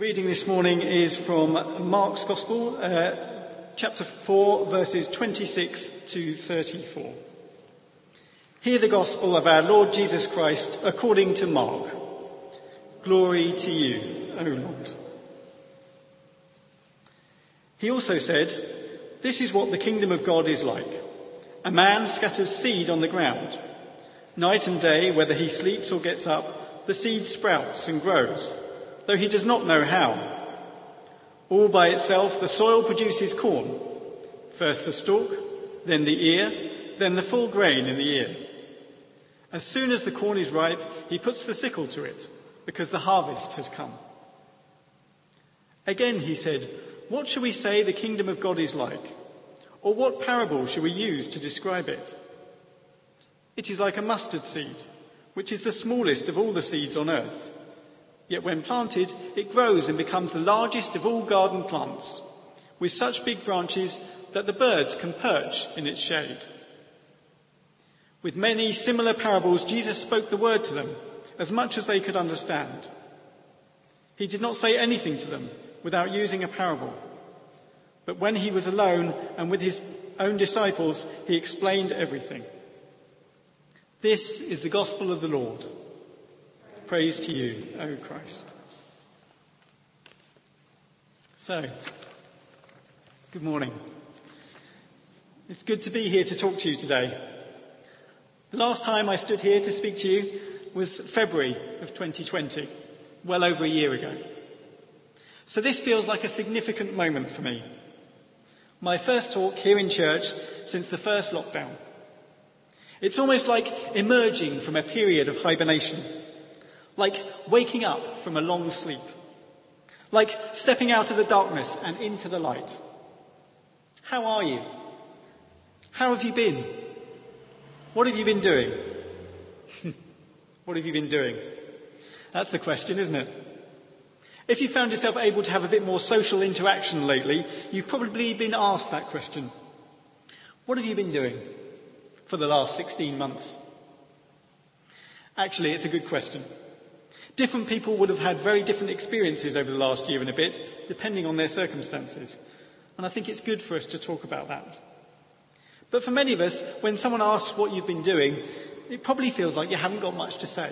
Reading this morning is from Mark's Gospel, uh, chapter 4, verses 26 to 34. Hear the Gospel of our Lord Jesus Christ according to Mark. Glory to you, O Lord. He also said, This is what the kingdom of God is like. A man scatters seed on the ground. Night and day, whether he sleeps or gets up, the seed sprouts and grows though he does not know how. All by itself, the soil produces corn. First the stalk, then the ear, then the full grain in the ear. As soon as the corn is ripe, he puts the sickle to it, because the harvest has come. Again he said, What shall we say the kingdom of God is like? Or what parable shall we use to describe it? It is like a mustard seed, which is the smallest of all the seeds on earth. Yet when planted, it grows and becomes the largest of all garden plants, with such big branches that the birds can perch in its shade. With many similar parables, Jesus spoke the word to them as much as they could understand. He did not say anything to them without using a parable. But when he was alone and with his own disciples, he explained everything. This is the gospel of the Lord. Praise to you, O Christ. So, good morning. It's good to be here to talk to you today. The last time I stood here to speak to you was February of 2020, well over a year ago. So this feels like a significant moment for me. My first talk here in church since the first lockdown. It's almost like emerging from a period of hibernation like waking up from a long sleep, like stepping out of the darkness and into the light. How are you? How have you been? What have you been doing? what have you been doing? That's the question, isn't it? If you found yourself able to have a bit more social interaction lately, you've probably been asked that question. What have you been doing for the last 16 months? Actually, it's a good question. Different people would have had very different experiences over the last year and a bit, depending on their circumstances. And I think it's good for us to talk about that. But for many of us, when someone asks what you've been doing, it probably feels like you haven't got much to say.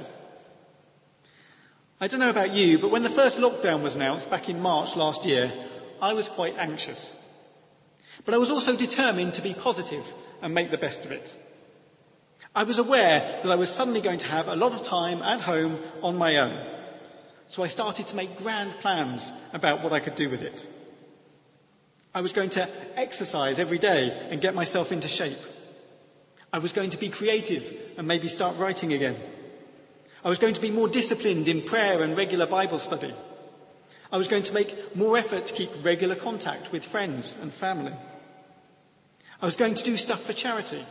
I don't know about you, but when the first lockdown was announced back in March last year, I was quite anxious. But I was also determined to be positive and make the best of it. I was aware that I was suddenly going to have a lot of time at home on my own. So I started to make grand plans about what I could do with it. I was going to exercise every day and get myself into shape. I was going to be creative and maybe start writing again. I was going to be more disciplined in prayer and regular Bible study. I was going to make more effort to keep regular contact with friends and family. I was going to do stuff for charity.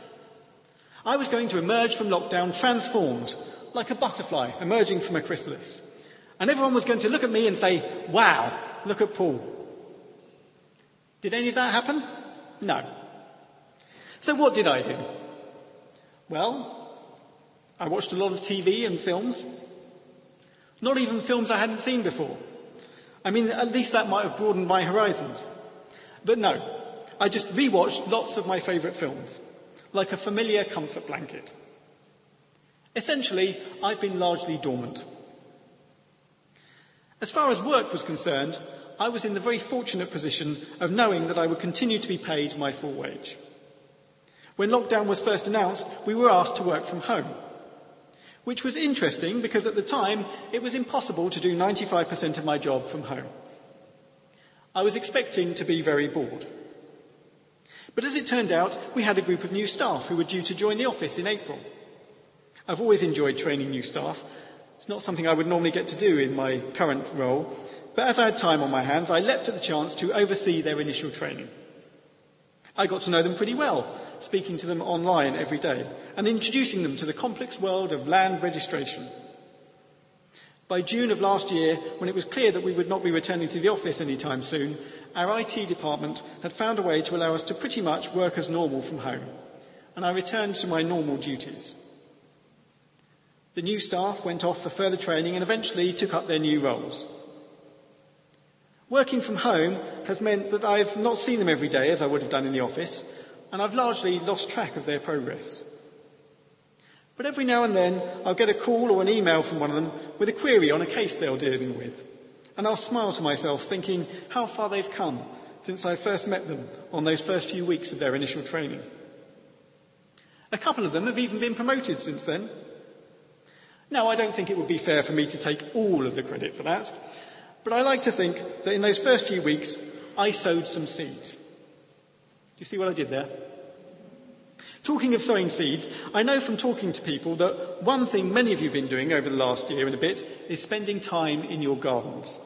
I was going to emerge from lockdown transformed, like a butterfly emerging from a chrysalis. And everyone was going to look at me and say, wow, look at Paul. Did any of that happen? No. So what did I do? Well, I watched a lot of TV and films. Not even films I hadn't seen before. I mean, at least that might have broadened my horizons. But no, I just rewatched lots of my favourite films like a familiar comfort blanket. Essentially, I've been largely dormant. As far as work was concerned, I was in the very fortunate position of knowing that I would continue to be paid my full wage. When lockdown was first announced, we were asked to work from home, which was interesting because at the time it was impossible to do 95% of my job from home. I was expecting to be very bored. But as it turned out, we had a group of new staff who were due to join the office in April. I've always enjoyed training new staff. It's not something I would normally get to do in my current role, but as I had time on my hands, I leapt at the chance to oversee their initial training. I got to know them pretty well, speaking to them online every day and introducing them to the complex world of land registration. By June of last year, when it was clear that we would not be returning to the office anytime soon, our IT department had found a way to allow us to pretty much work as normal from home, and I returned to my normal duties. The new staff went off for further training and eventually took up their new roles. Working from home has meant that I've not seen them every day as I would have done in the office, and I've largely lost track of their progress. But every now and then I'll get a call or an email from one of them with a query on a case they're dealing with, and I'll smile to myself thinking how far they've come since I first met them on those first few weeks of their initial training. A couple of them have even been promoted since then. Now, I don't think it would be fair for me to take all of the credit for that, but I like to think that in those first few weeks, I sowed some seeds. Do you see what I did there? Talking of sowing seeds, I know from talking to people that one thing many of you have been doing over the last year and a bit is spending time in your gardens.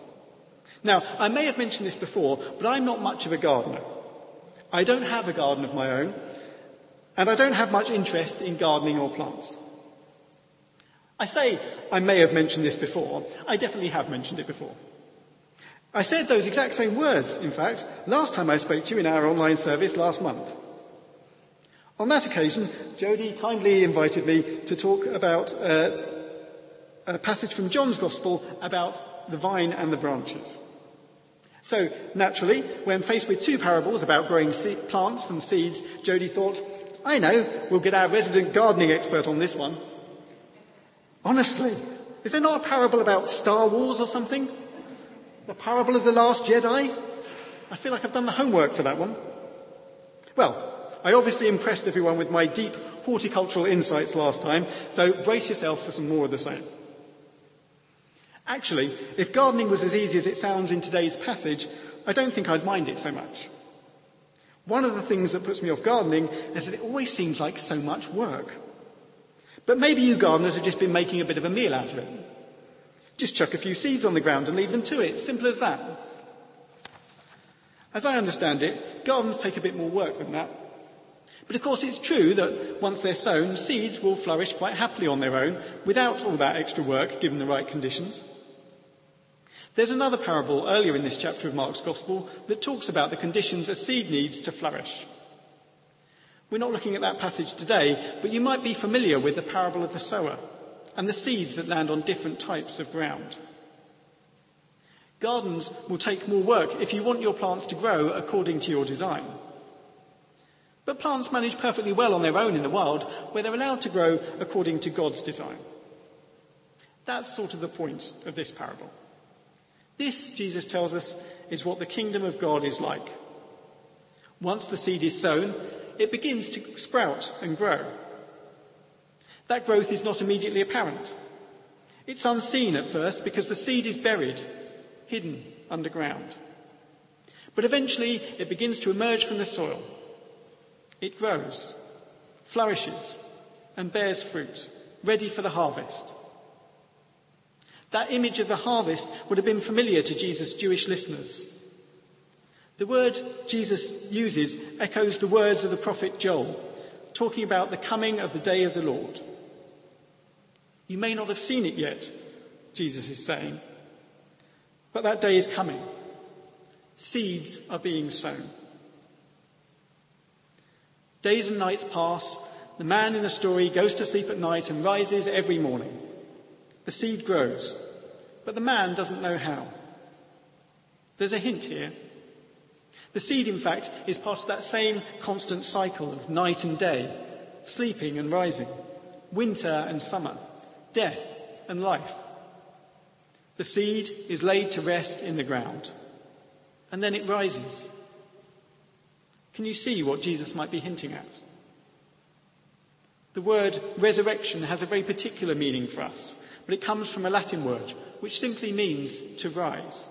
Now, I may have mentioned this before, but I'm not much of a gardener. I don't have a garden of my own, and I don't have much interest in gardening or plants. I say I may have mentioned this before. I definitely have mentioned it before. I said those exact same words, in fact, last time I spoke to you in our online service last month. On that occasion, Jody kindly invited me to talk about uh, a passage from John's Gospel about the vine and the branches. So, naturally, when faced with two parables about growing plants from seeds, Jody thought, I know, we'll get our resident gardening expert on this one. Honestly, is there not a parable about Star Wars or something? The parable of the last Jedi? I feel like I've done the homework for that one. Well, I obviously impressed everyone with my deep horticultural insights last time, so brace yourself for some more of the same. Actually, if gardening was as easy as it sounds in today's passage, I don't think I'd mind it so much. One of the things that puts me off gardening is that it always seems like so much work. But maybe you gardeners have just been making a bit of a meal out of it. Just chuck a few seeds on the ground and leave them to it. Simple as that. As I understand it, gardens take a bit more work than that. But of course, it's true that once they're sown, seeds will flourish quite happily on their own without all that extra work given the right conditions. There's another parable earlier in this chapter of Mark's Gospel that talks about the conditions a seed needs to flourish. We're not looking at that passage today, but you might be familiar with the parable of the sower and the seeds that land on different types of ground. Gardens will take more work if you want your plants to grow according to your design. But plants manage perfectly well on their own in the wild, where they're allowed to grow according to God's design. That's sort of the point of this parable. This, Jesus tells us, is what the kingdom of God is like. Once the seed is sown, it begins to sprout and grow. That growth is not immediately apparent. It's unseen at first because the seed is buried, hidden underground. But eventually it begins to emerge from the soil. It grows, flourishes, and bears fruit, ready for the harvest. That image of the harvest would have been familiar to Jesus' Jewish listeners. The word Jesus uses echoes the words of the prophet Joel, talking about the coming of the day of the Lord. You may not have seen it yet, Jesus is saying, but that day is coming. Seeds are being sown. Days and nights pass. The man in the story goes to sleep at night and rises every morning. The seed grows, but the man doesn't know how. There's a hint here. The seed, in fact, is part of that same constant cycle of night and day, sleeping and rising, winter and summer, death and life. The seed is laid to rest in the ground, and then it rises. Can you see what Jesus might be hinting at? The word resurrection has a very particular meaning for us, but it comes from a Latin word which simply means to rise.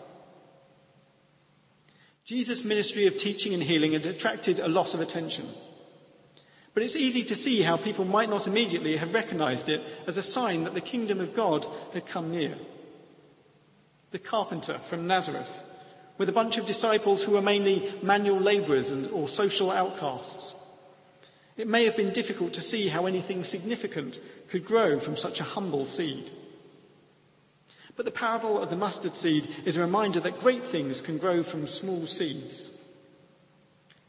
Jesus' ministry of teaching and healing had attracted a lot of attention. But it's easy to see how people might not immediately have recognized it as a sign that the kingdom of God had come near. The carpenter from Nazareth, with a bunch of disciples who were mainly manual labourers and, or social outcasts. It may have been difficult to see how anything significant could grow from such a humble seed. But the parable of the mustard seed is a reminder that great things can grow from small seeds.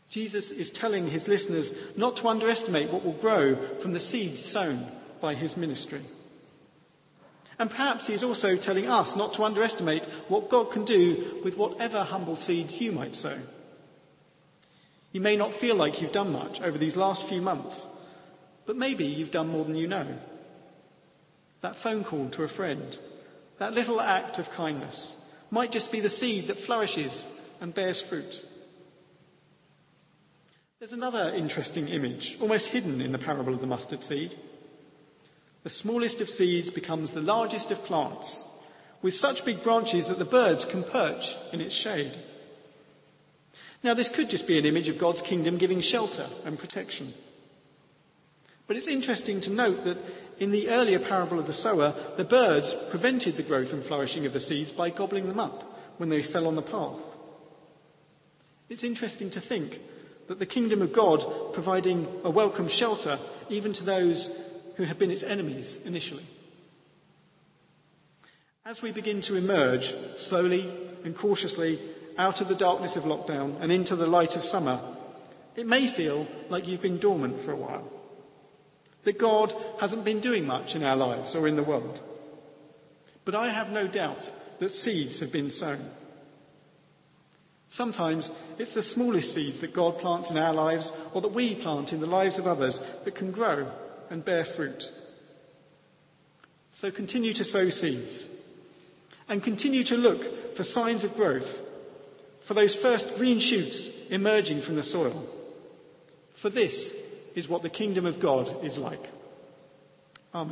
Jesus is telling his listeners not to underestimate what will grow from the seeds sown by his ministry. And perhaps he is also telling us not to underestimate what God can do with whatever humble seeds you might sow. You may not feel like you've done much over these last few months, but maybe you've done more than you know. That phone call to a friend, that little act of kindness, might just be the seed that flourishes and bears fruit. There's another interesting image, almost hidden in the parable of the mustard seed. The smallest of seeds becomes the largest of plants, with such big branches that the birds can perch in its shade. Now, this could just be an image of God's kingdom giving shelter and protection. But it's interesting to note that in the earlier parable of the sower, the birds prevented the growth and flourishing of the seeds by gobbling them up when they fell on the path. It's interesting to think that the kingdom of God providing a welcome shelter even to those who have been its enemies initially. As we begin to emerge slowly and cautiously out of the darkness of lockdown and into the light of summer, it may feel like you've been dormant for a while. That God hasn't been doing much in our lives or in the world. But I have no doubt that seeds have been sown. Sometimes it's the smallest seeds that God plants in our lives or that we plant in the lives of others that can grow and bear fruit. So continue to sow seeds and continue to look for signs of growth, for those first green shoots emerging from the soil. For this is what the kingdom of God is like. Amen.